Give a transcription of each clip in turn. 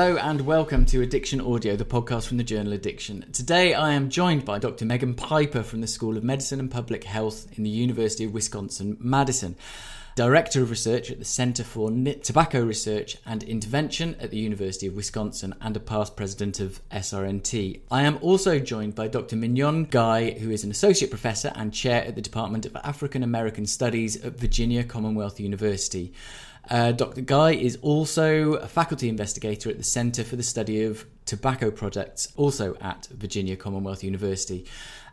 Hello and welcome to Addiction Audio, the podcast from the journal Addiction. Today I am joined by Dr. Megan Piper from the School of Medicine and Public Health in the University of Wisconsin Madison. Director of Research at the Center for Tobacco Research and Intervention at the University of Wisconsin, and a past president of SRNT. I am also joined by Dr. Mignon Guy, who is an associate professor and chair at the Department of African American Studies at Virginia Commonwealth University. Uh, Dr. Guy is also a faculty investigator at the Center for the Study of Tobacco Products, also at Virginia Commonwealth University,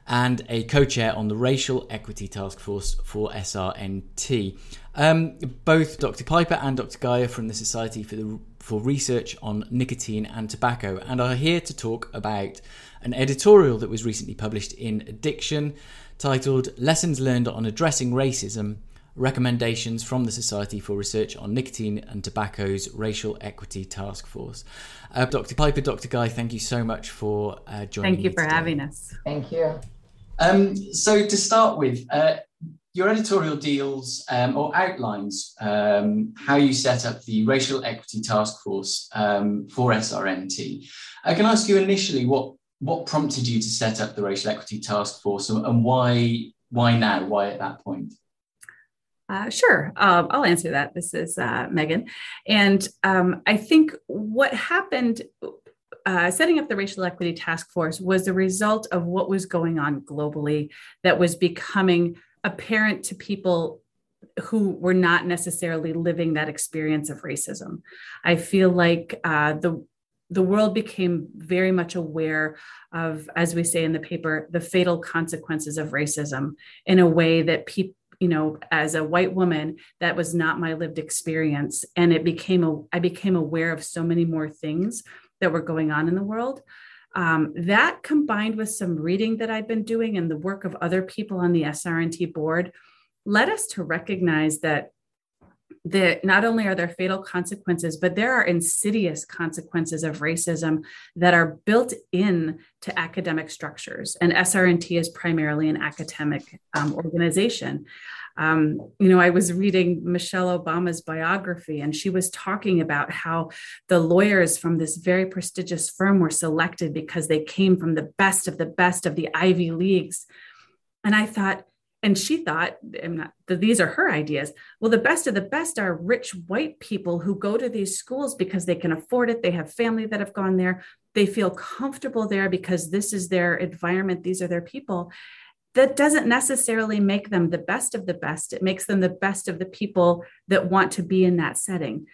and a co chair on the Racial Equity Task Force for SRNT. Um, both Dr. Piper and Dr. Guy are from the Society for, the, for Research on Nicotine and Tobacco and are here to talk about an editorial that was recently published in Addiction titled Lessons Learned on Addressing Racism recommendations from the Society for Research on Nicotine and Tobacco's Racial Equity Task Force. Uh, Dr. Piper, Dr. Guy, thank you so much for uh, joining us. Thank you for today. having us. Thank you. Um, so, to start with, uh, your editorial deals um, or outlines um, how you set up the Racial Equity Task Force um, for SRNT. I can ask you initially what what prompted you to set up the Racial Equity Task Force and why why now? Why at that point? Uh, sure, um, I'll answer that. This is uh, Megan. And um, I think what happened uh, setting up the Racial Equity Task Force was the result of what was going on globally that was becoming apparent to people who were not necessarily living that experience of racism. I feel like uh, the the world became very much aware of, as we say in the paper, the fatal consequences of racism in a way that people you know as a white woman that was not my lived experience. And it became a i became aware of so many more things that were going on in the world. Um, that combined with some reading that i've been doing and the work of other people on the srnt board led us to recognize that that not only are there fatal consequences, but there are insidious consequences of racism that are built in to academic structures. And SRNT is primarily an academic um, organization. Um, you know, I was reading Michelle Obama's biography, and she was talking about how the lawyers from this very prestigious firm were selected because they came from the best of the best of the Ivy Leagues. And I thought, and she thought not, that these are her ideas. Well the best of the best are rich white people who go to these schools because they can afford it. They have family that have gone there. They feel comfortable there because this is their environment. These are their people. That doesn't necessarily make them the best of the best. It makes them the best of the people that want to be in that setting.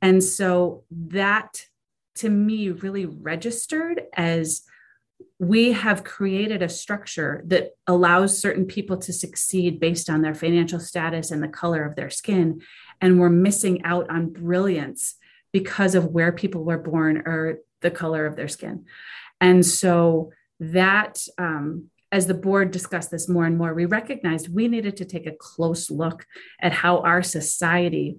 And so that to me really registered as we have created a structure that allows certain people to succeed based on their financial status and the color of their skin. And we're missing out on brilliance because of where people were born or the color of their skin. And so that, um, as the board discussed this more and more, we recognized we needed to take a close look at how our society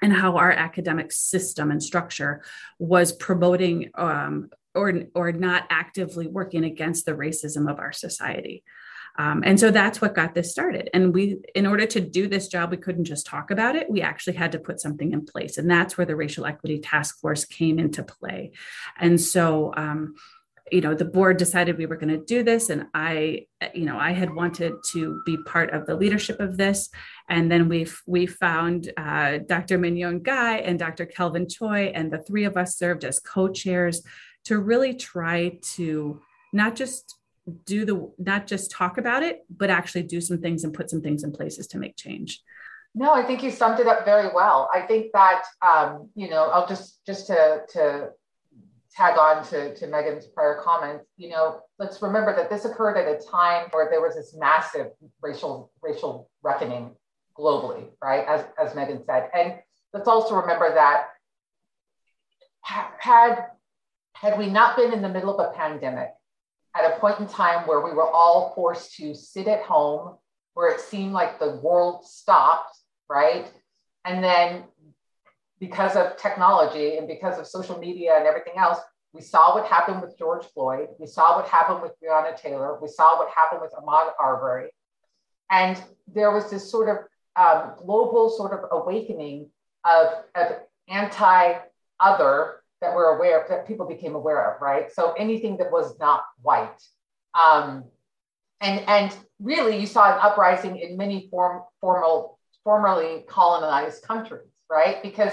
and how our academic system and structure was promoting um, or, or not actively working against the racism of our society. Um, and so that's what got this started. And we, in order to do this job, we couldn't just talk about it. We actually had to put something in place. And that's where the Racial Equity Task Force came into play. And so, um, you know, the board decided we were going to do this. And I, you know, I had wanted to be part of the leadership of this. And then we we found uh, Dr. Mignon Guy and Dr. Kelvin Choi, and the three of us served as co-chairs to really try to not just do the not just talk about it but actually do some things and put some things in places to make change. No i think you summed it up very well. I think that um, you know i'll just just to to tag on to, to megan's prior comments you know let's remember that this occurred at a time where there was this massive racial racial reckoning globally right? As, as megan said. And let's also remember that had had we not been in the middle of a pandemic, at a point in time where we were all forced to sit at home, where it seemed like the world stopped, right? And then because of technology and because of social media and everything else, we saw what happened with George Floyd. We saw what happened with Breonna Taylor. We saw what happened with Ahmaud Arbery. And there was this sort of um, global sort of awakening of, of anti other that we're aware of, that people became aware of, right? So anything that was not white. Um, and, and really, you saw an uprising in many form, formal, formerly colonized countries, right? Because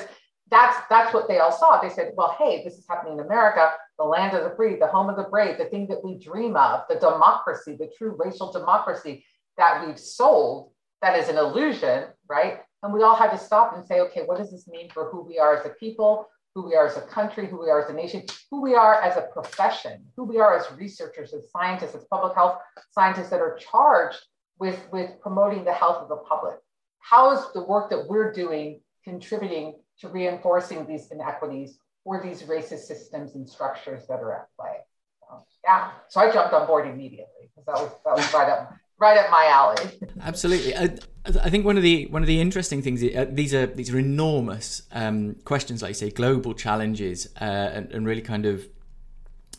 that's that's what they all saw. They said, well, hey, this is happening in America, the land of the free, the home of the brave, the thing that we dream of, the democracy, the true racial democracy that we've sold, that is an illusion, right? And we all had to stop and say, okay, what does this mean for who we are as a people, who we are as a country, who we are as a nation, who we are as a profession, who we are as researchers, as scientists, as public health scientists that are charged with, with promoting the health of the public. How is the work that we're doing contributing to reinforcing these inequities or these racist systems and structures that are at play? So, yeah, so I jumped on board immediately because that was that was right up right up my alley. Absolutely. I, I, think one of the one of the interesting things uh, these are these are enormous um, questions, like you say, global challenges, uh, and, and, really kind of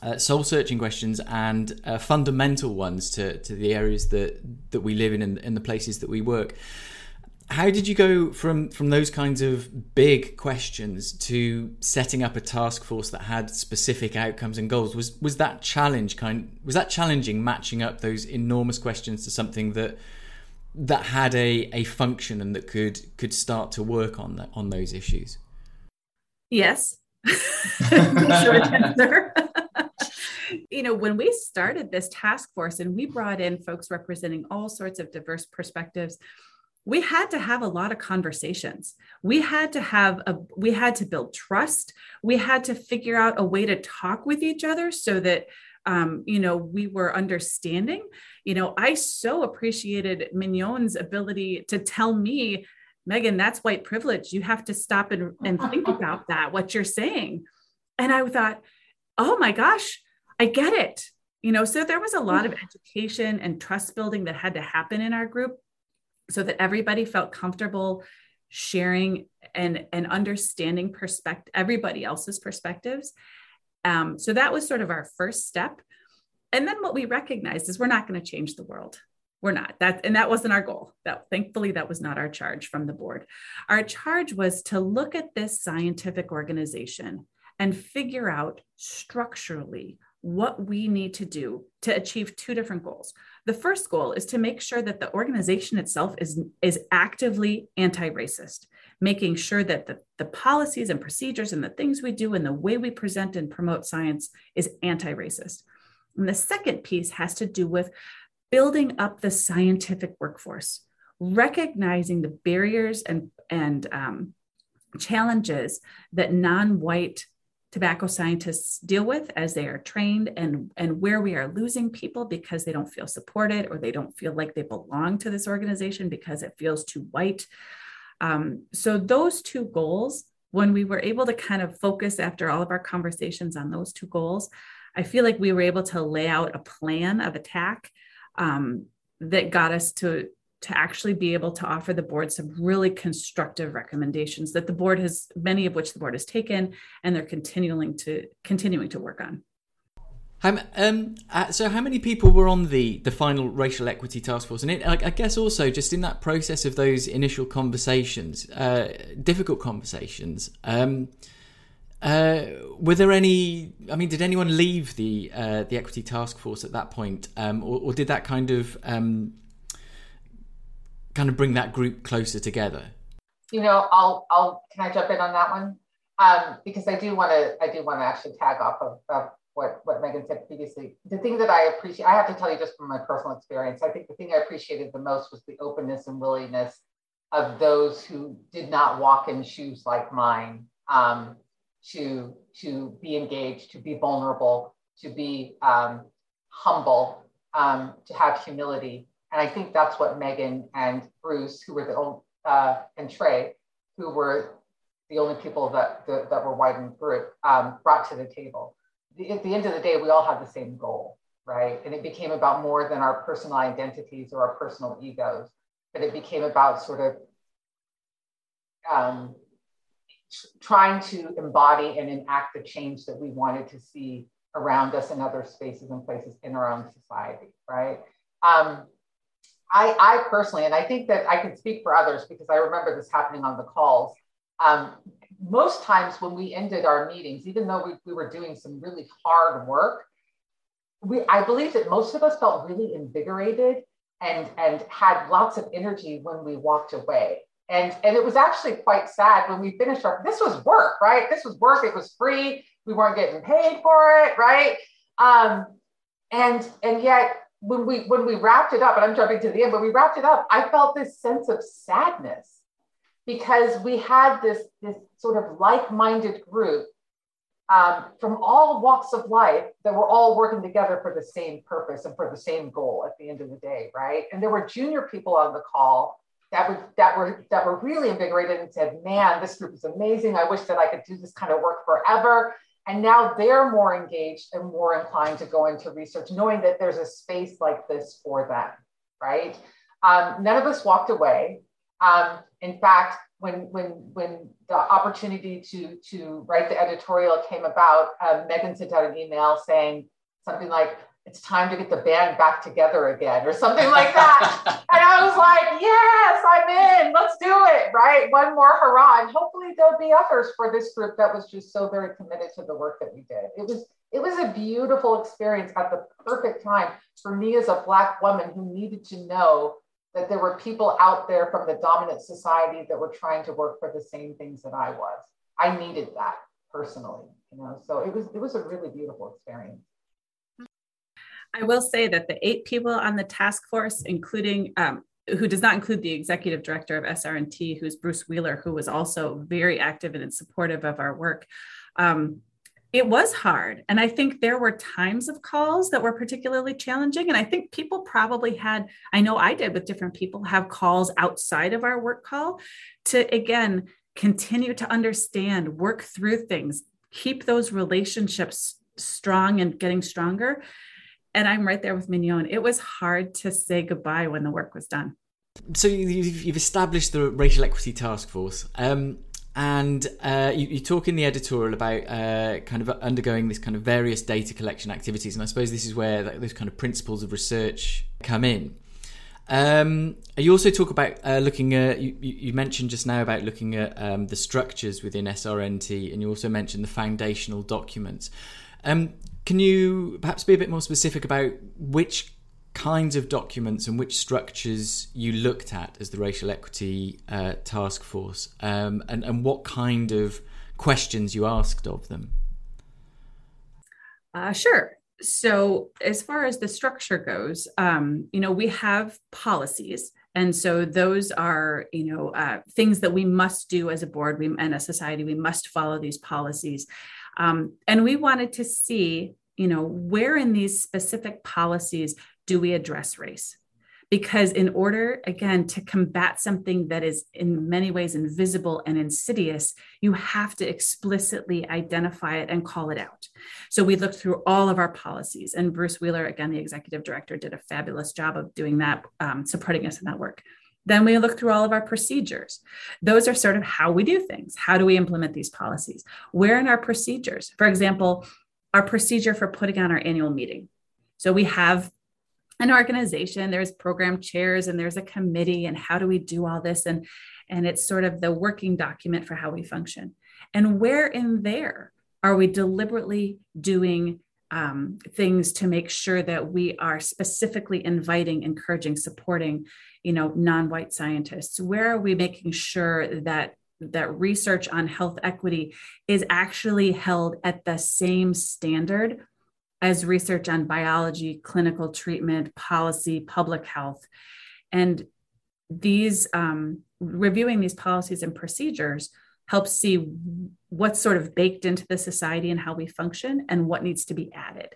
uh, soul searching questions and uh, fundamental ones to, to the areas that that we live in and, and the places that we work. How did you go from from those kinds of big questions to setting up a task force that had specific outcomes and goals? Was was that challenge kind was that challenging matching up those enormous questions to something that that had a, a function and that could could start to work on that on those issues? Yes. Short answer. you know, when we started this task force and we brought in folks representing all sorts of diverse perspectives, we had to have a lot of conversations. We had to have a we had to build trust. We had to figure out a way to talk with each other so that um, you know we were understanding. You know i so appreciated mignon's ability to tell me megan that's white privilege. You have to stop and, and think about that what you're saying. And i thought oh my gosh i get it. You know so there was a lot of education and trust building that had to happen in our group so that everybody felt comfortable sharing and and understanding perspective everybody else's perspectives. Um, so that was sort of our first step. And then what we recognized is we're not going to change the world. We're not. That and that wasn't our goal. That thankfully that was not our charge from the board. Our charge was to look at this scientific organization and figure out structurally what we need to do to achieve two different goals. The first goal is to make sure that the organization itself is, is actively anti racist, making sure that the, the policies and procedures and the things we do and the way we present and promote science is anti racist. And the second piece has to do with building up the scientific workforce, recognizing the barriers and, and um, challenges that non white tobacco scientists deal with as they are trained and, and where we are losing people because they don't feel supported or they don't feel like they belong to this organization because it feels too white. Um, so, those two goals, when we were able to kind of focus after all of our conversations on those two goals, I feel like we were able to lay out a plan of attack um, that got us to to actually be able to offer the board some really constructive recommendations that the board has many of which the board has taken and they're continuing to continuing to work on how, um, uh, so how many people were on the, the final racial equity task force and it, I, I guess also just in that process of those initial conversations uh, difficult conversations um, uh, were there any? I mean, did anyone leave the uh, the equity task force at that point, um, or, or, did that kind of um, kind of bring that group closer together? You know, I'll I'll can I jump in on that one? Um, because I do want to I do want to actually tag off of, of what what Megan said previously. The thing that I appreciate, I have to tell you just from my personal experience, I think the thing I appreciated the most was the openness and willingness of those who did not walk in shoes like mine um, to to be engaged, to be vulnerable, to be um, humble, um, to have humility, and I think that's what Megan and Bruce, who were the old, uh, and Trey, who were the only people that, that, that were white in the group, um, brought to the table. The, at the end of the day, we all have the same goal, right? And it became about more than our personal identities or our personal egos, but it became about sort of um, trying to embody and enact the change that we wanted to see around us in other spaces and places in our own society, right? Um, I, I personally, and I think that I can speak for others because I remember this happening on the calls. Um, most times when we ended our meetings, even though we, we were doing some really hard work, we I believe that most of us felt really invigorated and and had lots of energy when we walked away. And and it was actually quite sad when we finished our this was work, right? This was work, it was free, we weren't getting paid for it, right? Um, and and yet when we when we wrapped it up, and I'm jumping to the end, but we wrapped it up, I felt this sense of sadness because we had this, this sort of like-minded group um, from all walks of life that were all working together for the same purpose and for the same goal at the end of the day, right? And there were junior people on the call that would that were that were really invigorated and said, "Man, this group is amazing. I wish that I could do this kind of work forever." And now they're more engaged and more inclined to go into research, knowing that there's a space like this for them, right? Um, none of us walked away. Um, in fact, when when when the opportunity to to write the editorial came about, uh, Megan sent out an email saying something like, "It's time to get the band back together again," or something like that. and I was like, "Yes, I'm in. Let's do it!" Right? One more hurrah, and hopefully there'll be others for this group that was just so very committed to the work that we did. It was it was a beautiful experience at the perfect time for me as a black woman who needed to know that there were people out there from the dominant society that were trying to work for the same things that I was. I needed that personally, you know. So it was it was a really beautiful experience. I will say that the eight people on the task force, including um, who does not include the executive director of SRNT, who's Bruce Wheeler, who was also very active and supportive of our work. Um, it was hard. And I think there were times of calls that were particularly challenging. And I think people probably had, I know I did with different people, have calls outside of our work call to, again, continue to understand, work through things, keep those relationships strong and getting stronger. And I'm right there with Mignon. It was hard to say goodbye when the work was done. So you've established the racial equity task force. Um, and uh, you, you, talk in the editorial about uh, kind of undergoing this kind of various data collection activities, and I suppose this is where those kind of principles of research come in. Um, you also talk about uh, looking at, you, you, mentioned just now about looking at um, the structures within SRNT, and you also mentioned the foundational documents. Um, can you perhaps be a bit more specific about which kinds of documents and which structures you looked at as the racial equity uh, task force um, and, and what kind of questions you asked of them? Uh, sure. So as far as the structure goes um, you know we have policies and so those are you know uh, things that we must do as a board we, and a society we must follow these policies um, and we wanted to see you know where in these specific policies do we address race? Because, in order, again, to combat something that is in many ways invisible and insidious, you have to explicitly identify it and call it out. So, we looked through all of our policies, and Bruce Wheeler, again, the executive director, did a fabulous job of doing that, um, supporting us in that work. Then we look through all of our procedures. Those are sort of how we do things. How do we implement these policies? Where in our procedures? For example, our procedure for putting on our annual meeting. So we have an organization there's program chairs and there's a committee and how do we do all this and and it's sort of the working document for how we function and where in there are we deliberately doing um, things to make sure that we are specifically inviting encouraging supporting you know non-white scientists where are we making sure that that research on health equity is actually held at the same standard as research on biology, clinical treatment, policy, public health. And these um, reviewing these policies and procedures helps see what's sort of baked into the society and how we function and what needs to be added.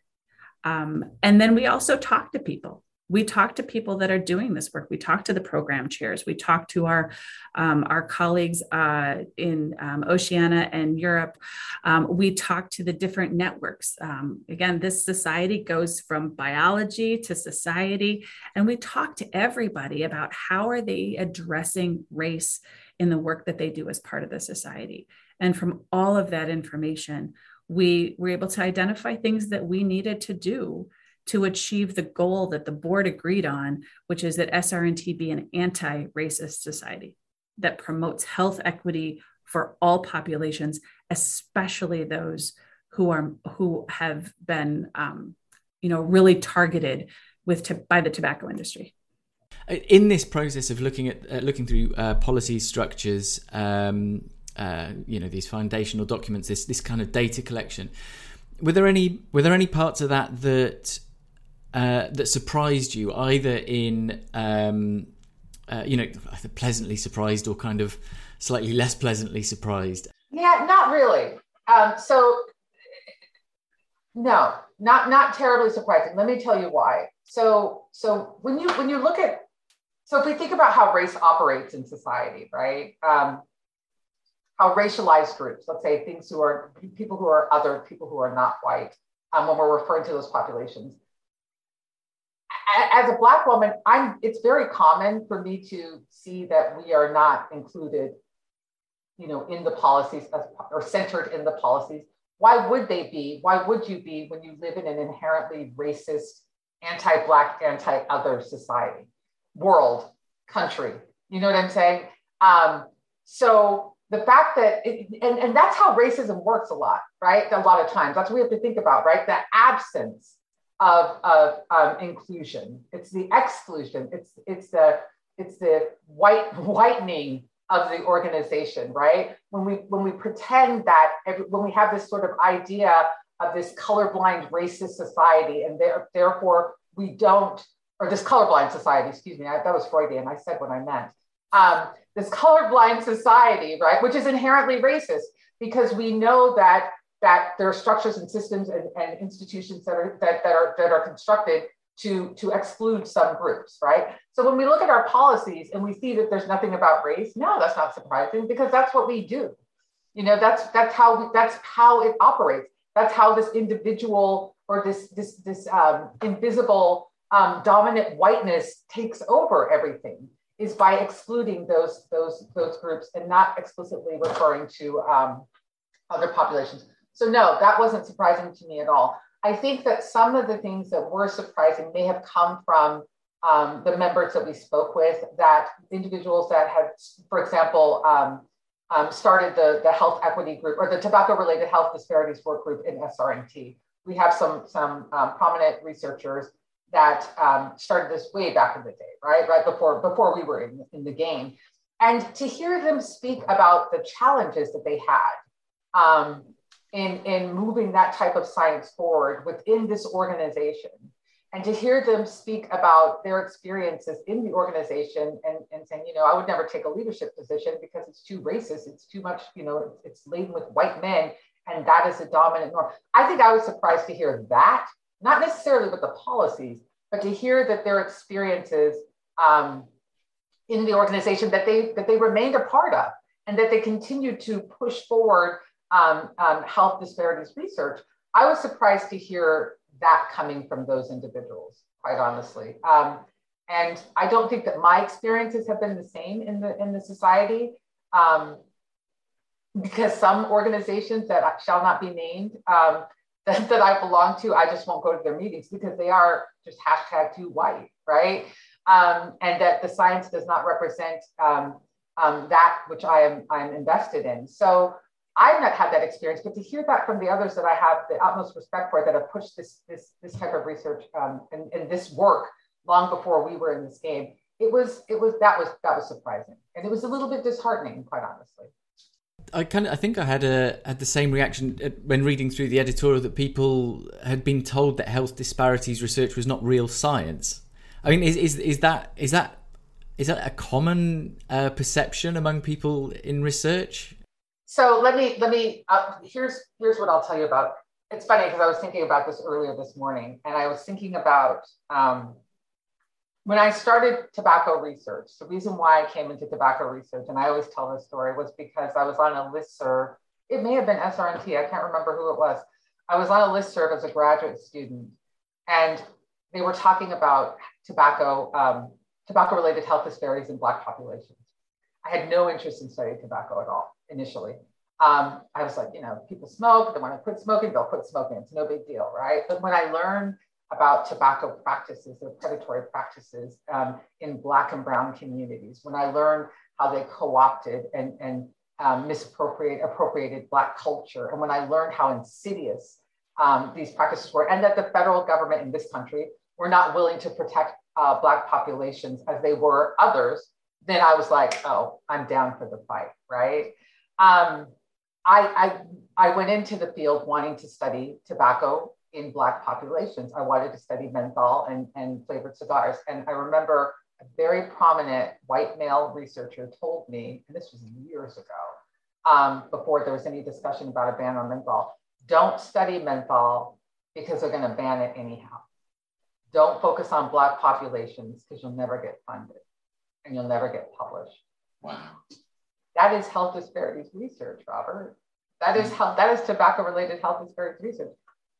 Um, and then we also talk to people we talk to people that are doing this work. We talk to the program chairs. We talk to our um, our colleagues uh, in um, Oceania and Europe. Um, we talk to the different networks. Um, again, this society goes from biology to society, and we talk to everybody about how are they addressing race in the work that they do as part of the society. And from all of that information, we were able to identify things that we needed to do to achieve the goal that the board agreed on, which is that SRNT be an anti racist society that promotes health equity for all populations, especially those who are who have been um, you know really targeted with by the tobacco industry. In this process of looking at uh, looking through uh, policy structures um, uh, you know these foundational documents this this kind of data collection were there any were there any parts of that that uh, that surprised you either in um, uh, you know either pleasantly surprised or kind of slightly less pleasantly surprised yeah not really um, so no, not not terribly surprising. Let me tell you why. So so when you when you look at so if we think about how race operates in society, right? Um, how racialized groups, let's say things who are people who are other, people who are not white, um, when we're referring to those populations. As a black woman, I'm it's very common for me to see that we are not included, you know, in the policies as, or centered in the policies why would they be? Why would you be when you live in an inherently racist, anti Black, anti other society, world, country? You know what I'm saying? Um, so the fact that, it, and, and that's how racism works a lot, right? A lot of times. That's what we have to think about, right? The absence of, of um, inclusion. It's the exclusion. It's, it's the, it's the white whitening of the organization, right? When we when we pretend that every, when we have this sort of idea of this colorblind racist society, and there, therefore we don't, or this colorblind society, excuse me, I, that was Freudian. I said what I meant. Um, this colorblind society, right, which is inherently racist, because we know that that there are structures and systems and, and institutions that are that, that are that are constructed to, to exclude some groups, right? So when we look at our policies and we see that there's nothing about race, no, that's not surprising because that's what we do. You know, that's that's how we, that's how it operates. That's how this individual or this this this um, invisible um, dominant whiteness takes over everything is by excluding those those those groups and not explicitly referring to um, other populations. So no, that wasn't surprising to me at all. I think that some of the things that were surprising may have come from um, the members that we spoke with, that individuals that had, for example, um, um, started the, the health equity group or the tobacco related health disparities work group in SRNT. We have some, some um, prominent researchers that um, started this way back in the day, right? Right before, before we were in, in the game. And to hear them speak about the challenges that they had um, in, in moving that type of science forward within this organization and to hear them speak about their experiences in the organization and, and saying, you know, I would never take a leadership position because it's too racist, it's too much, you know, it's, laden with white men, and that is a dominant norm. I think I was surprised to hear that, not necessarily with the policies, but to hear that their experiences um, in the organization that they that they remained a part of and that they continued to push forward um, um, health disparities research, I was surprised to hear that coming from those individuals, quite honestly. Um, and I don't think that my experiences have been the same in the in the society, um, because some organizations that shall not be named um, that, that I belong to, I just won't go to their meetings because they are just hashtag too white, right? Um, and that the science does not represent um, that which I am I'm invested in. So I've not had that experience, but to hear that from the others that I have the utmost respect for that have pushed this this this type of research um, and, and this work long before we were in this game, it was it was that was that was surprising, and it was a little bit disheartening, quite honestly. I kind of I think I had a had the same reaction when reading through the editorial that people had been told that health disparities research was not real science. I mean, is is is that is that is that a common uh, perception among people in research? So let me let me uh, here's here's what I'll tell you about. It's funny because I was thinking about this earlier this morning, and I was thinking about um, when I started tobacco research. The reason why I came into tobacco research, and I always tell this story, was because I was on a list serve. It may have been SRNT. I can't remember who it was. I was on a list serve as a graduate student, and they were talking about tobacco um, tobacco related health disparities in Black populations. I had no interest in studying tobacco at all initially. Um, I was like, you know, people smoke, they want to quit smoking, they'll quit smoking. It's no big deal, right? But when I learned about tobacco practices or predatory practices um, in Black and Brown communities, when I learned how they co opted and, and um, misappropriate appropriated Black culture. And when I learned how insidious um, these practices were, and that the federal government in this country were not willing to protect uh, Black populations as they were others, then I was like, oh, I'm down for the fight, right? Um, I, I, I went into the field wanting to study tobacco in Black populations. I wanted to study menthol and, and flavored cigars. And I remember a very prominent white male researcher told me, and this was years ago, um, before there was any discussion about a ban on menthol, don't study menthol because they're going to ban it anyhow. Don't focus on Black populations because you'll never get funded and you'll never get published. Wow. That is health disparities research, Robert. That is health, that is tobacco related health disparities research.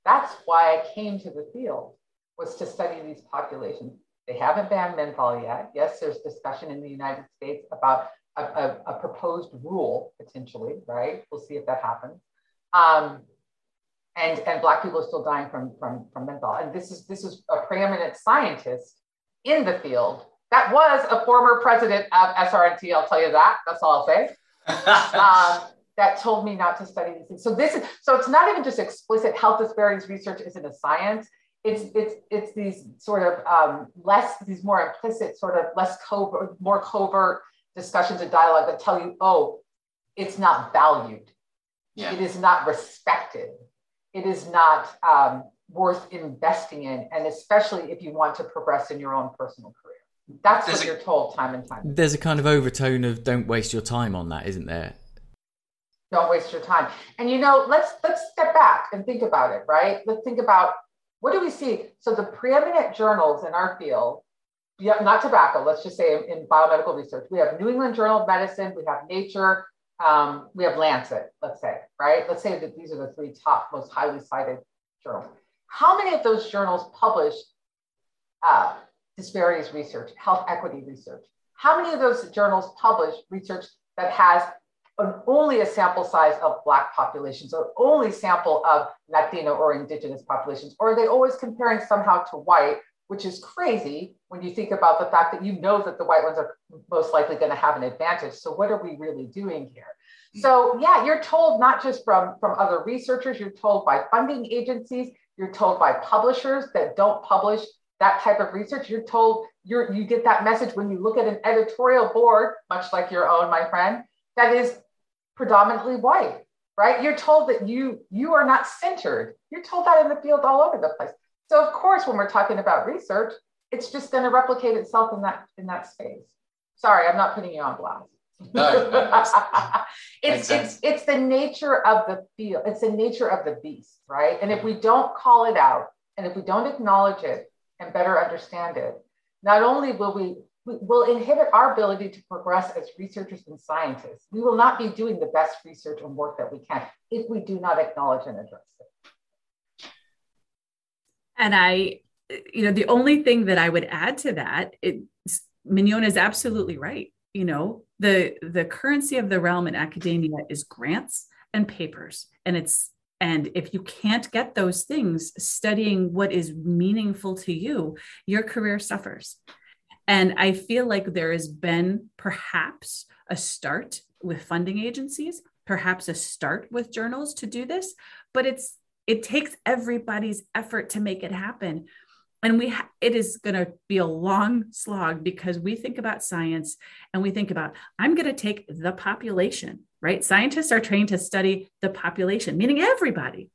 That's why I came to the field was to study these populations. They haven't banned menthol yet. Yes, there's discussion in the United States about a, a, a proposed rule potentially, right? We'll see if that happens. Um, and, and Black people are still dying from, from, from menthol. And this is, this is a preeminent scientist in the field that was a former president of SRNT. I'll tell you that. That's all I'll say. um, that told me not to study these things. So this is so it's not even just explicit health disparities research isn't a science. It's it's it's these sort of um, less these more implicit sort of less covert more covert discussions and dialogue that tell you oh it's not valued, yeah. it is not respected, it is not um, worth investing in, and especially if you want to progress in your own personal career. That's There's what a, you're told time and time. There's a kind of overtone of don't waste your time on that, isn't there? don't waste your time. And you know let's let's step back and think about it right? Let's think about what do we see? So the preeminent journals in our field yeah, not tobacco let's just say in, biomedical research. We have new england journal of medicine we have nature um, we have lancet let's say right? Let's say that these are the three top most highly cited journals. How many of those journals publish uh, disparities research health equity research how many of those journals publish research that has an, only a sample size of Black populations or only sample of Latino or Indigenous populations? Or are they always comparing somehow to white, which is crazy when you think about the fact that you know that the white ones are most likely going to have an advantage. So what are we really doing here? So yeah, you're told not just from, from other researchers, you're told by funding agencies, you're told by publishers that don't publish that type of research. You're told you're, you get that message when you look at an editorial board, much like your own, my friend, that is predominantly white, right? You're told that you you are not centered. You're told that in the field all over the place. So of course, when we're talking about research, it's just going to replicate itself in that in that space. Sorry, I'm not putting you on blast. No, no, it's it's it's the nature of the field. It's the nature of the beast, right? And if we don't call it out, and if we don't acknowledge it and better understand it, not only will we will inhibit our ability to progress as researchers and scientists. We will not be doing the best research and work that we can if we do not acknowledge and address it. And I, you know, the only thing that I would add to that, it, Mignon is absolutely right. You know, the the currency of the realm in academia is grants and papers, and it's and if you can't get those things, studying what is meaningful to you, your career suffers. And I feel like there has been perhaps a start with funding agencies, perhaps a start with journals to do this, but it's it takes everybody's effort to make it happen. And we ha- it is going to be a long slog because we think about science and we think about I'm going to take the population, right? Scientists are trained to study the population, meaning everybody.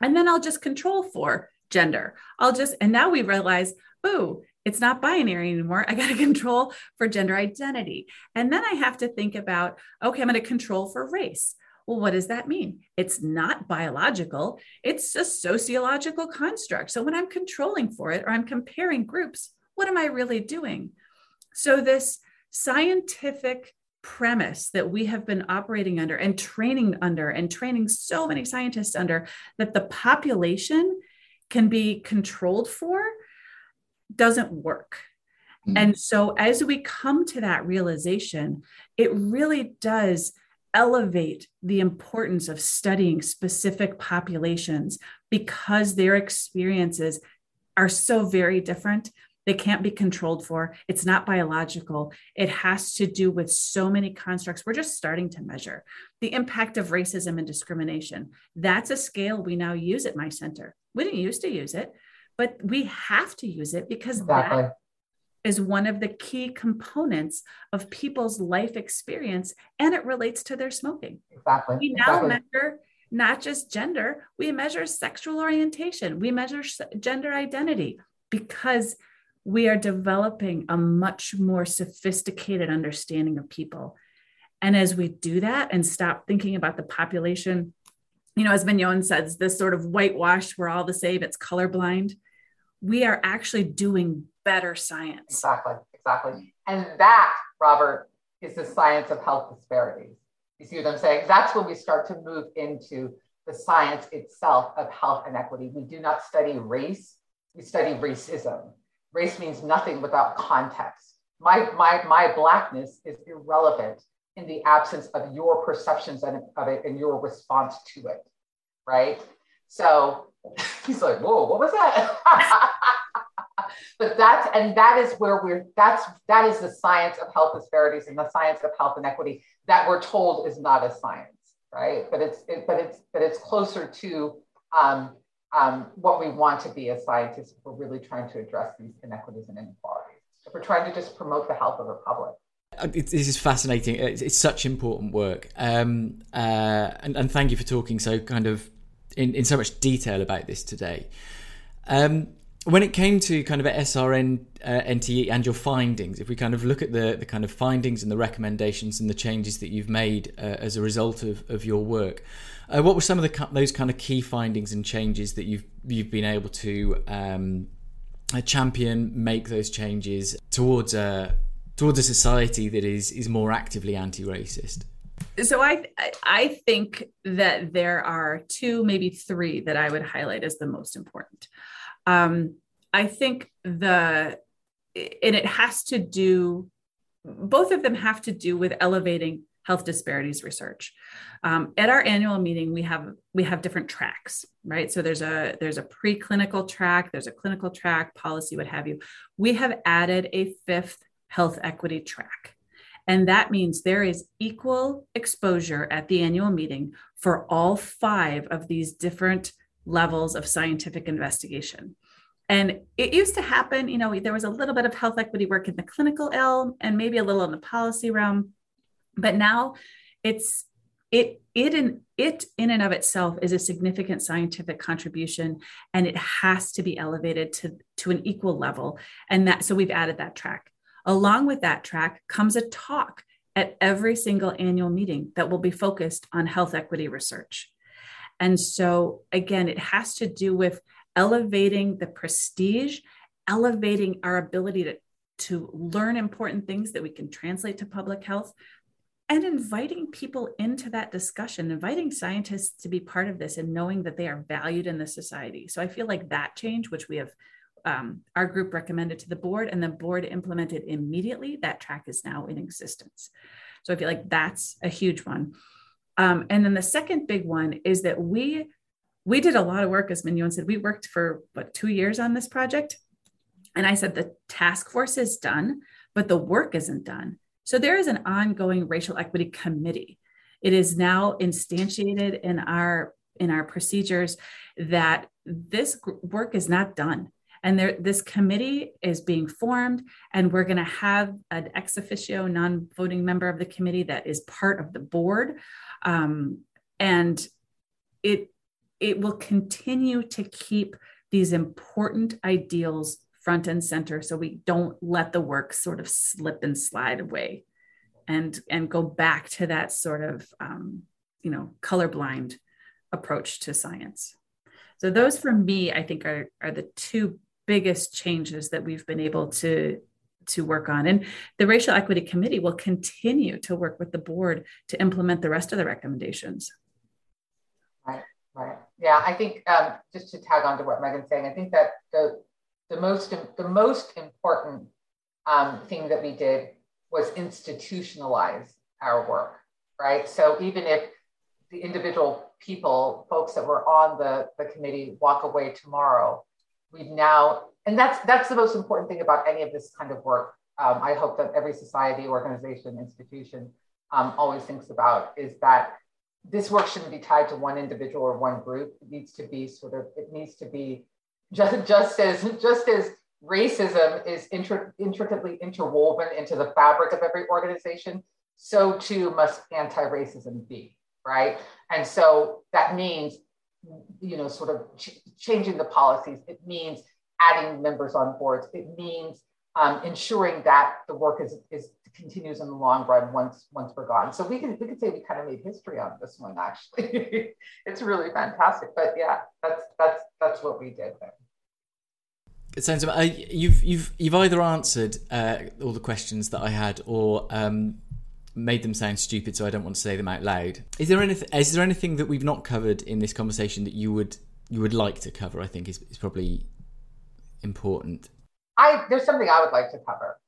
And then I'll just control for gender. I'll just and now we realize, oh, it's not binary anymore. I got to control for gender identity. And then I have to think about, okay, I'm going to control for race. Well, what does that mean? It's not biological, it's a sociological construct. So when I'm controlling for it or I'm comparing groups, what am I really doing? So, this scientific premise that we have been operating under and training under and training so many scientists under that the population can be controlled for doesn't work. Mm-hmm. And so, as we come to that realization, it really does elevate the importance of studying specific populations because their experiences are so very different They can't be controlled for. It's not biological. It has to do with so many constructs. We're just starting to measure the impact of racism and discrimination. That's a scale we now use at my center. We didn't used to use it, but we have to use it because exactly. that is one of the key components of people's life experience and it relates to their smoking. Exactly. We now exactly. measure not just gender, we measure sexual orientation, we measure gender identity because we are developing a much more sophisticated understanding of people. And as we do that and stop thinking about the population, you know, as Mignon says, this sort of whitewash, we're all the same, it's colorblind. We are actually doing better science. Exactly, exactly. And that, Robert, is the science of health disparities. You see what I'm saying? That's when we start to move into the science itself of health inequity. We do not study race, we study racism. Race means nothing without context. My, my, my blackness is irrelevant in the absence of your perceptions of it and your response to it, right? So he's like, whoa, what was that? but that's and that is where we're that's that is the science of health disparities and the science of health inequity that we're told is not a science right but it's it, but it's but it's closer to um, um, what we want to be as scientists if we're really trying to address these inequities and inequalities. If we're trying to just promote the health of the public. Uh, this is fascinating. It's, it's such important work. Um, uh, and, and, thank you for talking so kind of in, in so much detail about this today. Um, when it came to kind of SRN uh, NTE and your findings, if we kind of look at the, the kind of findings and the recommendations and the changes that you've made uh, as a result of, of your work, uh, what were some of the those kind of key findings and changes that you've you've been able to um, uh, champion, make those changes towards a towards a society that is is more actively anti-racist? So I I think that there are two, maybe three, that I would highlight as the most important. Um, I think the, and it has to do, both of them have to do with elevating health disparities research. Um, at our annual meeting, we have we have different tracks, right? So there's a there's a preclinical track, there's a clinical track, policy, what have you. We have added a fifth health equity track. And that means there is equal exposure at the annual meeting for all five of these different levels of scientific investigation. And it used to happen, you know, there was a little bit of health equity work in the clinical realm and maybe a little in the policy realm. But now it's it it in it in and of itself is a significant scientific contribution and it has to be elevated to to an equal level and that so we've added that track along with that track comes a talk at every single annual meeting that will be focused on health equity research and so, again, it has to do with elevating the prestige, elevating our ability to, to learn important things that we can translate to public health, and inviting people into that discussion, inviting scientists to be part of this and knowing that they are valued in the society. So I feel like that change, which we have um, our group recommended to the board and the board implemented immediately, that track is now in existence. So I feel like that's a huge one. Um, and then the second big one is that we we did a lot of work, as Mignon said. We worked for what two years on this project, and I said the task force is done, but the work isn't done. So there is an ongoing racial equity committee. It is now instantiated in our in our procedures that this work is not done and there, this committee is being formed, and we're going to have an ex officio non voting member of the committee that is part of the board. Um, and it, it will continue to keep these important ideals front and center so we don't let the work sort of slip and slide away and and go back to that sort of um, you know colorblind approach to science. So those for me i think are are the two biggest changes that we've been able to to work on. And the racial equity committee will continue to work with the board to implement the rest of the recommendations. Right right. Yeah i think um, just to tag on to what megan's saying i think that the the most the most important um, thing that we did was institutionalize our work right? So even if the individual people folks that were on the, the committee walk away tomorrow we've now, and that's that's the most important thing about any of this kind of work. Um, I hope that every society, organization, institution um, always thinks about is that this work shouldn't be tied to one individual or one group. It needs to be sort of, it needs to be just, just as just as racism is intri- intricately interwoven into the fabric of every organization, so too must anti-racism be, right? And so that means, you know, sort of ch- changing the policies. It means adding members on boards. It means um, ensuring that the work is, is continues in the long run once once we're gone. So we can we could say we kind of made history on this one actually. it's really fantastic. But yeah, that's that's that's what we did there. It sounds uh, you've you've you've either answered uh, all the questions that I had or um, made them sound stupid, so I don't want to say them out loud. Is there anything is there anything that we've not covered in this conversation that you would you would like to cover? I think is is probably important. I there's something I would like to cover,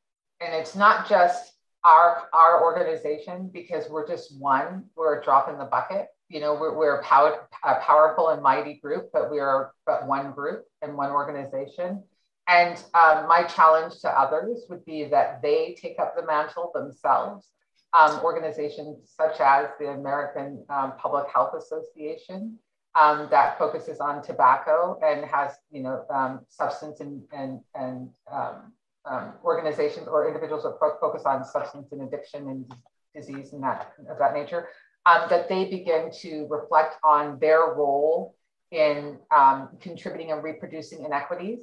and it's not just our our organization because we're just one. We're a drop in the bucket. You know, we're we're a, power, a powerful and mighty group, but we are but one group and one organization. And um, my challenge to others would be that they take up the mantle themselves. Um, organizations such as the American um, Public Health Association, um, that focuses on tobacco and has, you know, um, substance and and and um, um, organizations or individuals that focus on substance and addiction and disease and that of that nature, um, that they begin to reflect on their role in contributing and reproducing inequities,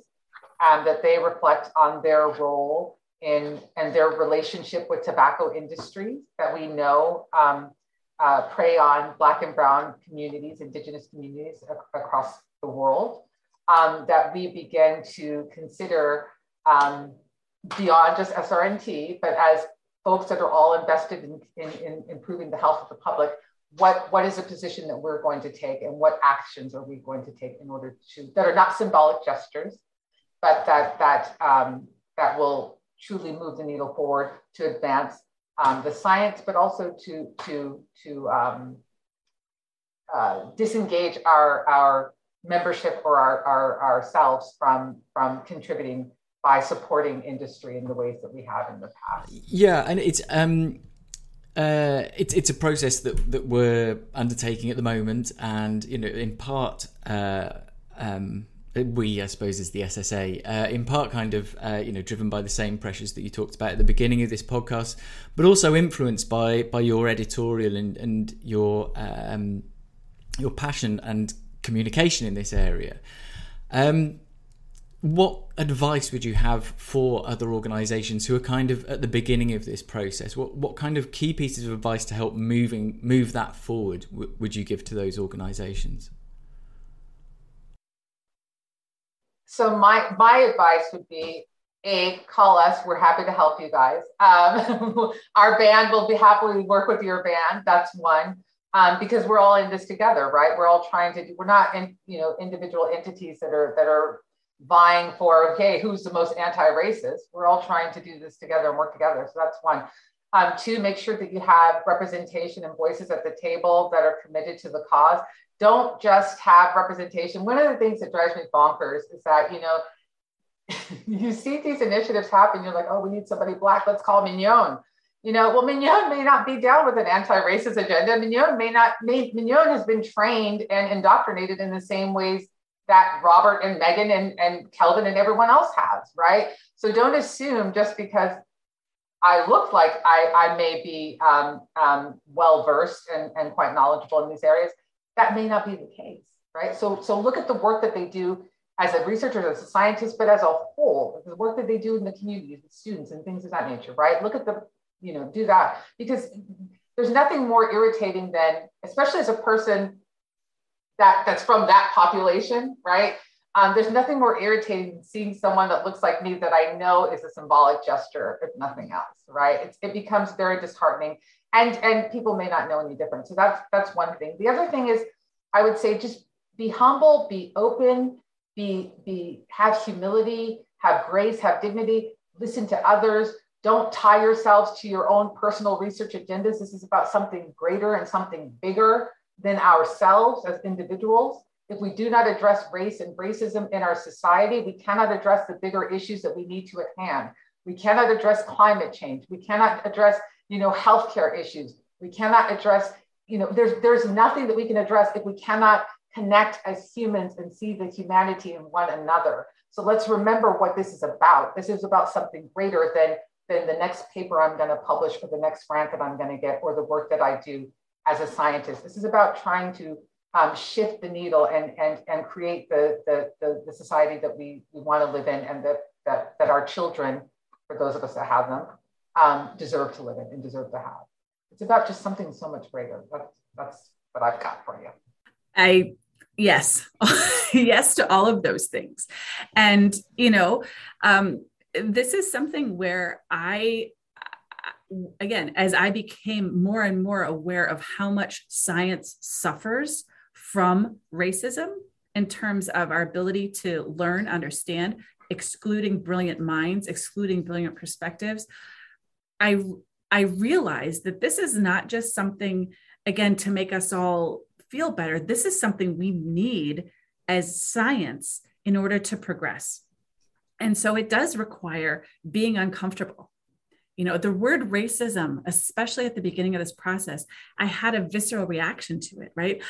that they reflect on their role in and their relationship with tobacco industries that we know um, uh, prey on Black and Brown communities, Indigenous communities ac- across the world, um, that we begin to consider um, beyond just SRNT, but as folks that are all invested in, in, in, improving the health of the public, what, what is the position that we're going to take and what actions are we going to take in order to, that are not symbolic gestures, but that, that, um, that will truly move the needle forward to advance um, the science, but also to, to, to um, uh, disengage our, our membership or our, our, ourselves from, from contributing by supporting industry in the ways that we have in the past. Yeah, and it's um, uh, it's it's a process that that we're undertaking at the moment, and you know, in part, uh, um, we I suppose is the SSA, uh, in part, kind of uh, you know, driven by the same pressures that you talked about at the beginning of this podcast, but also influenced by by your editorial and and your um, your passion and communication in this area. Um, what advice would you have for other organizations who are kind of at the beginning of this process what what kind of key pieces of advice to help moving move that forward w- would you give to those organizations so my my advice would be a call us. We're happy to help you guys. Um, our band will be happily work with your band. That's one. Um, because we're all in this together right? We're all trying to do we're not in you know individual entities that are that are vying for okay who's the most anti-racist? We're all trying to do this together and work together. So that's one. Um, two make sure that you have representation and voices at the table that are committed to the cause don't just have representation one of the things that drives me bonkers is that you know you see these initiatives happen you're like oh we need somebody black let's call mignonne you know, well, Mignonne may not be down with an anti-racist agenda. Mignonne may not. May, Mignonne has been trained and indoctrinated in the same ways that Robert and Megan and, and Kelvin and everyone else has, right? So don't assume just because I look like I, I may be um, um, well versed and, and quite knowledgeable in these areas, that may not be the case, right? So, so look at the work that they do as a researcher, as a scientist, but as a whole, the work that they do in the community with students and things of that nature, right? Look at the, you know, do that because there's nothing more irritating than, especially as a person that that's from that population, right? Um, there's nothing more irritating than seeing someone that looks like me that I know is a symbolic gesture, if nothing else, right? It's, it becomes very disheartening, and and people may not know any different. So that's that's one thing. The other thing is, I would say, just be humble, be open, be be have humility, have grace, have dignity. Listen to others. Don't tie yourselves to your own personal research agendas. This is about something greater and something bigger than ourselves as individuals. if we do not address race and racism in our society, we cannot address the bigger issues that we need to at hand. We cannot address climate change. We cannot address, you know, healthcare issues. We cannot address, you know, there's there's nothing that we can address if we cannot connect as humans and see the humanity in one another. So let's remember what this is about. This is about something greater than than the next paper I'm going to publish or the next grant that I'm going to get or the work that I do as a scientist. This is about trying to um, shift the needle and, and, and create the, the, the, the society that we, we want to live in and that, that, that our children, for those of us that have them, um, deserve to live in and deserve to have. It's about just something so much greater. That's, that's what I've got for you. I yes yes to all of those things and you know um, this is something where i again as i became more and more aware of how much science suffers from racism in terms of our ability to learn, understand, excluding brilliant minds, excluding brilliant perspectives, I I realized that this is not just something again to make us all feel better. This is something we need as science in order to progress. And so it does require being uncomfortable you know the word racism especially at the beginning of this process i had a visceral reaction to it right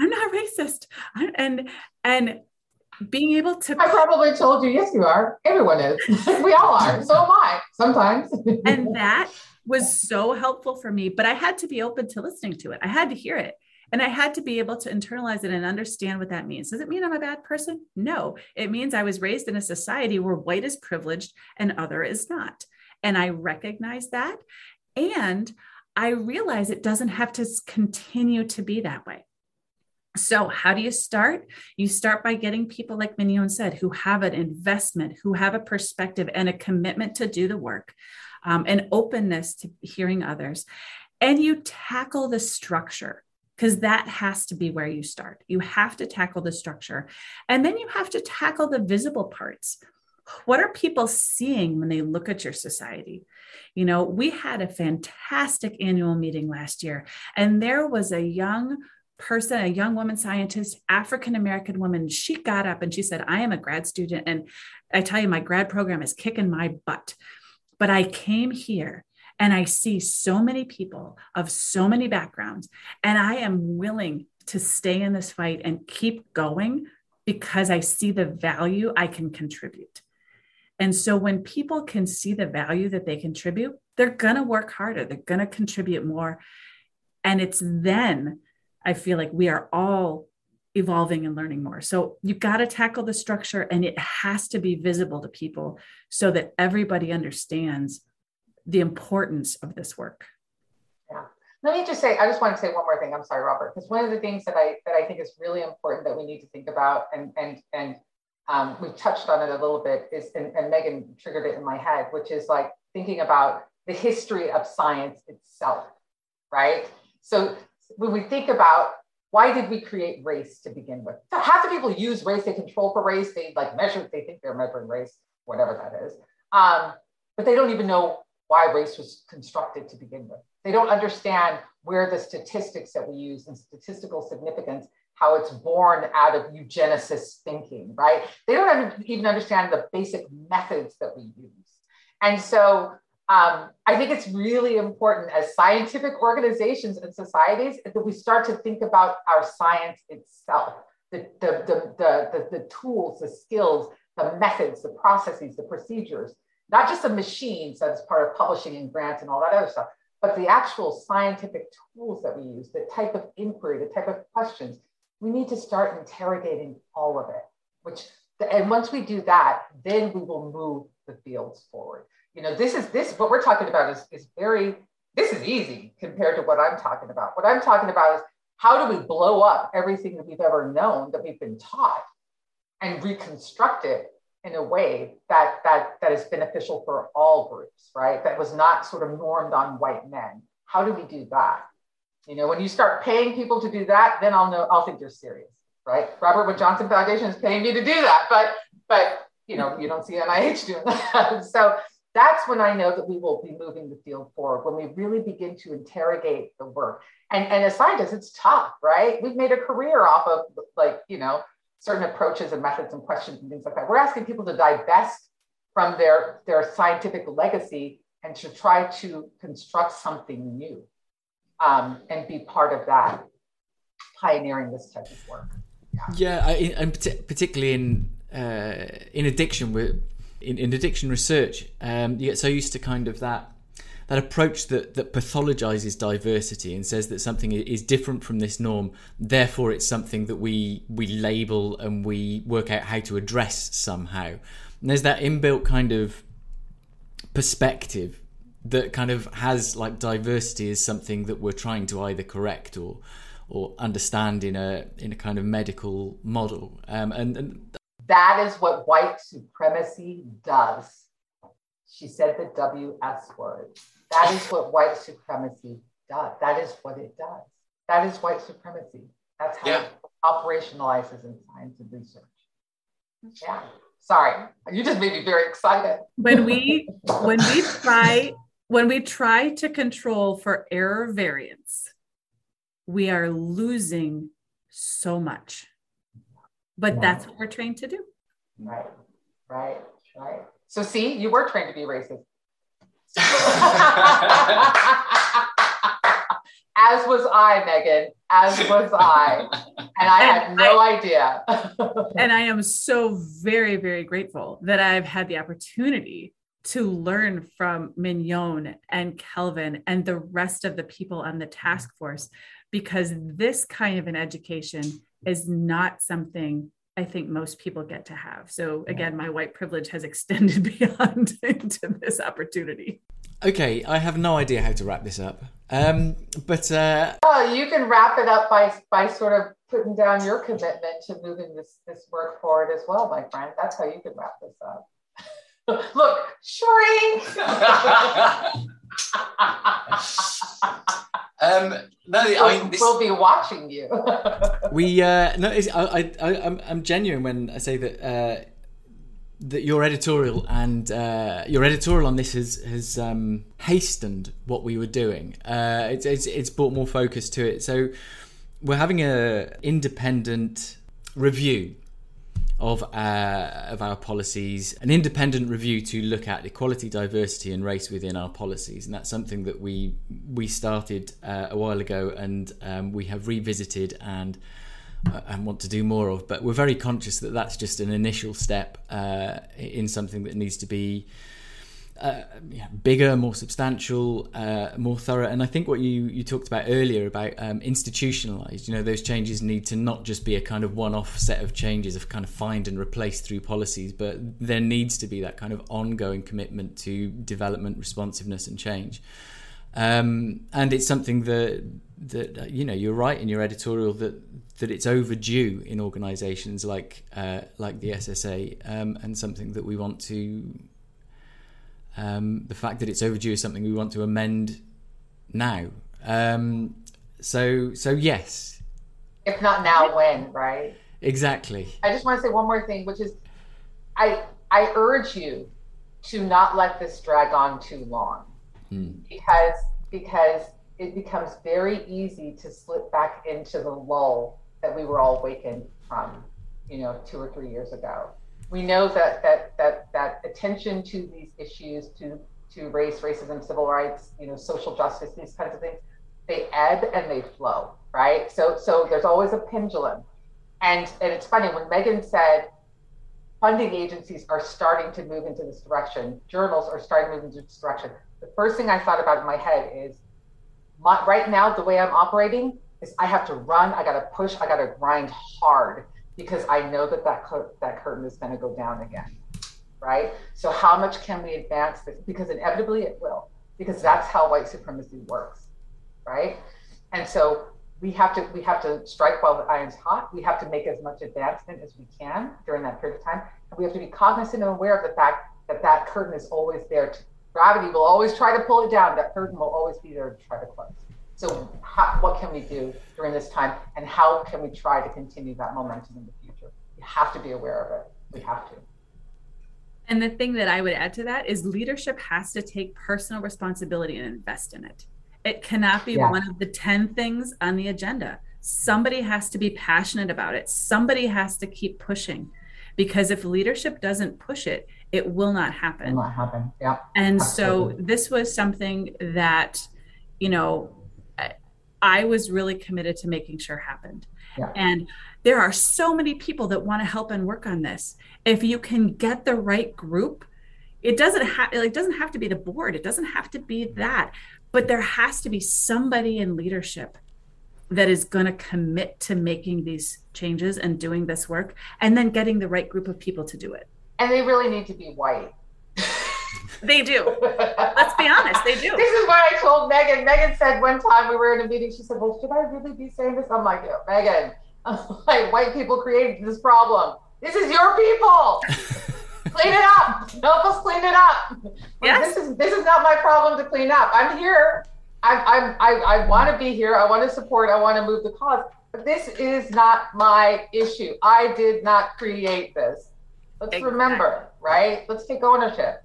i'm not racist and and being able to i probably told you yes you are everyone is we all are so am i sometimes and that was so helpful for me but i had to be open to listening to it i had to hear it and I had to be able to internalize it and understand what that means. Does it mean I'm a bad person? No. It means I was raised in a society where white is privileged and other is not. And I recognize that. And I realize it doesn't have to continue to be that way. So, how do you start? You start by getting people, like Mignonne said, who have an investment, who have a perspective and a commitment to do the work, um, an openness to hearing others. And you tackle the structure because that has to be where you start. You have to tackle the structure. And then you have to tackle the visible parts what are people seeing when they look at your society you know we had a fantastic annual meeting last year and there was a young person a young woman scientist african american woman she got up and she said i am a grad student and i tell you my grad program is kicking my butt but i came here and i see so many people of so many backgrounds and i am willing to stay in this fight and keep going because I see the value I can contribute. And so when people can see the value that they contribute, they're going to work harder, they're going to contribute more. And it's then I feel like we are all evolving and learning more. So you've got to tackle the structure and it has to be visible to people so that everybody understands the importance of this work. Yeah. Let me just say, I just want to say one more thing. I'm sorry, Robert, because one of the things that I that I think is really important that we need to think about and and and um, we've touched on it a little bit is and, and megan triggered it in my head which is like thinking about the history of science itself right so when we think about why did we create race to begin with so half the people use race they control for race they like measure they think they're measuring race whatever that is um, but they don't even know why race was constructed to begin with they don't understand where the statistics that we use and statistical significance how it's born out of eugenicist thinking, right? They don't even understand the basic methods that we use. And so um, I think it's really important as scientific organizations and societies that we start to think about our science itself, the, the, the, the, the, the tools, the skills, the methods, the processes, the procedures, not just the machines that's part of publishing and grants and all that other stuff, but the actual scientific tools that we use, the type of inquiry, the type of questions, we need to start interrogating all of it, which, and once we do that, then we will move the fields forward. You know, this is this, what we're talking about is, is very, this is easy compared to what I'm talking about. What I'm talking about is how do we blow up everything that we've ever known that we've been taught and reconstruct it in a way that that that is beneficial for all groups, right? That was not sort of normed on white men. How do we do that? You know, when you start paying people to do that, then I'll know, I'll think you're serious, right? Robert Wood Johnson Foundation is paying me to do that, but, but, you know, you don't see NIH doing that. so, that's when I know that we will be moving the field forward, when we really begin to interrogate the work. And, and as scientists, it's tough, right? We've made a career off of like, you know, certain approaches and methods and questions and things like that. We're asking people to divest from their, their scientific legacy and to try to construct something new um, and be part of that, pioneering this type of work. Yeah, yeah I, and particularly in uh, in addiction, we're in, in addiction research, um, you get so used to kind of that that approach that that pathologizes diversity and says that something is different from this norm, therefore it's something that we we label and we work out how to address somehow. And there's that inbuilt kind of perspective that kind of has like diversity is something that we're trying to either correct or or understand in a in a kind of medical model. Um, and, and that is what white supremacy does. She said the WS word. That is what white supremacy does. That is what it does. That is white supremacy. That's how yeah. it operationalizes in science and research. Yeah. Sorry, you just made me very excited. When we when we try when we try to control for error variance, we are losing so much but that's what we're trained to do. Right, right, right. So, see, you were trained to be racist. As was I, Megan. As was I. And I and had no I, idea. and I am so very, very grateful that I've had the opportunity to learn from Mignonne and Kelvin and the rest of the people on the task force because this kind of an education is not something I think most people get to have. So again, my white privilege has extended beyond into this opportunity. Okay, I have no idea how to wrap this up. Um, but uh... oh, you can wrap it up by by sort of putting down your commitment to moving this this work forward as well, my friend. That's how you can wrap this up. Look, shrink. Um, no, we'll, I mean, this... we'll be watching you. we uh, no, I, I, I, I'm genuine when I say that uh, that your editorial and uh, your editorial on this has has um, hastened what we were doing. Uh, it's, it's it's brought more focus to it. So we're having a independent review of uh, of our policies, an independent review to look at equality, diversity, and race within our policies, and that's something that we we started uh, a while ago, and um, we have revisited and uh, and want to do more of. But we're very conscious that that's just an initial step uh, in something that needs to be uh, yeah, bigger, more substantial, uh, more thorough. And I think what you, you talked about earlier about um, institutionalized, you know, those changes need to not just be a kind of one off set of changes of kind of find and replace through policies, but there needs to be that kind of ongoing commitment to development, responsiveness, and change. Um, and it's something that that uh, you know you're right in your editorial that that it's overdue in organisations like uh, like the SSA um, and something that we want to um, the fact that it's overdue is something we want to amend now. Um, so, so yes. If not now, when? Right. Exactly. I just want to say one more thing, which is, I I urge you to not let this drag on too long, hmm. because because it becomes very easy to slip back into the lull that we were all awakened from, you know, two or three years ago we know that that that that attention to these issues, to to race, racism, civil rights, you know, social justice, these kinds of things, they ebb and they flow, right? So so there's always a pendulum. And and it's funny when Megan said funding agencies are starting to move into this direction, journals are starting to move into this direction. The first thing I thought about in my head is my, right now the way I'm operating is I have to run, I got to push, I got to grind hard because I know that that, that curtain is going to go down again, right? So how much can we advance this? Because inevitably it will, because that's how white supremacy works, right? And so we have to we have to strike while the iron's hot. We have to make as much advancement as we can during that period of time, and we have to be cognizant and aware of the fact that that curtain is always there. To, gravity will always try to pull it down. That curtain will always be there to try to close. So, how, what can we do during this time, and how can we try to continue that momentum in the future? We have to be aware of it. We have to. And the thing that I would add to that is leadership has to take personal responsibility and invest in it. It cannot be yeah. one of the 10 things on the agenda. Somebody has to be passionate about it. Somebody has to keep pushing because if leadership doesn't push it, it will not happen. Will not happen. Yeah. And Absolutely. so this was something that, you know, I was really committed to making sure happened. Yeah. And there are so many people that want to help and work on this. If you can get the right group, it doesn't have it doesn't have to be the board. It doesn't have to be mm-hmm. that. But there has to be somebody in leadership that is going to commit to making these changes and doing this work and then getting the right group of people to do it. And they really need to be white. They do. Let's be honest, they do. This is what I told Megan. Megan said one time we were in a meeting, she said, Well, should I really be saying this? I'm like, Megan, I'm like, white people created this problem. This is your people. clean it up. Help us clean it up. Yes. This is this is not my problem to clean up. I'm here. I'm, I'm I, I want to be here. I want to support. I want to move the cause. But this is not my issue. I did not create this. Let's exactly. remember, right? Let's take ownership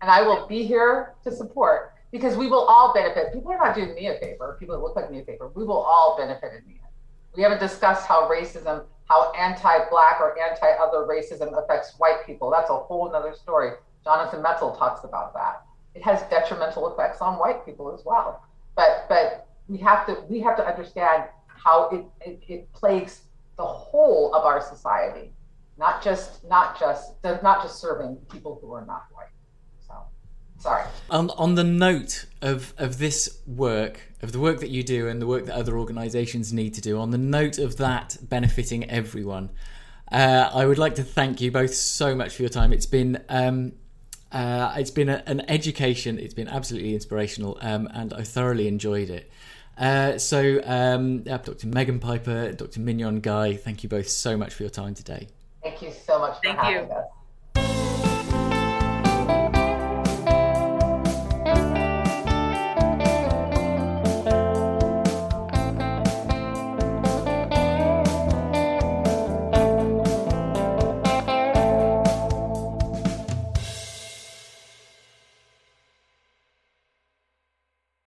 and I will be here to support because we will all benefit. People are not doing me a favor. People that look like me a favor. We will all benefit in the end. We haven't discussed how racism, how anti-black or anti-other racism affects white people. That's a whole other story. Jonathan Metzl talks about that. It has detrimental effects on white people as well. But but we have to we have to understand how it, it, it plagues the whole of our society, not just not just not just serving people who are not white. Sorry. On, on the note of, of this work, of the work that you do and the work that other organisations need to do, on the note of that benefiting everyone, uh, I would like to thank you both so much for your time. It's been um, uh, it's been a, an education. It's been absolutely inspirational, um, and I thoroughly enjoyed it. Uh, so, um, Dr. Megan Piper, Dr. Mignonne Guy, thank you both so much for your time today. Thank you so much for thank having you. us.